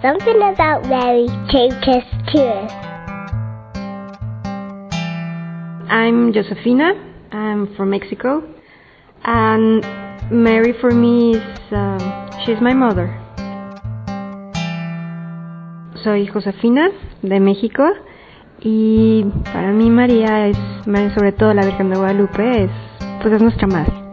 Something about Mary take us to us. I'm Josefina. I'm from Mexico. And Mary for me is, um, she's my mother. Soy Josefina de México y para mí María es, sobre todo la Virgen de Guadalupe, es, pues es nuestra madre.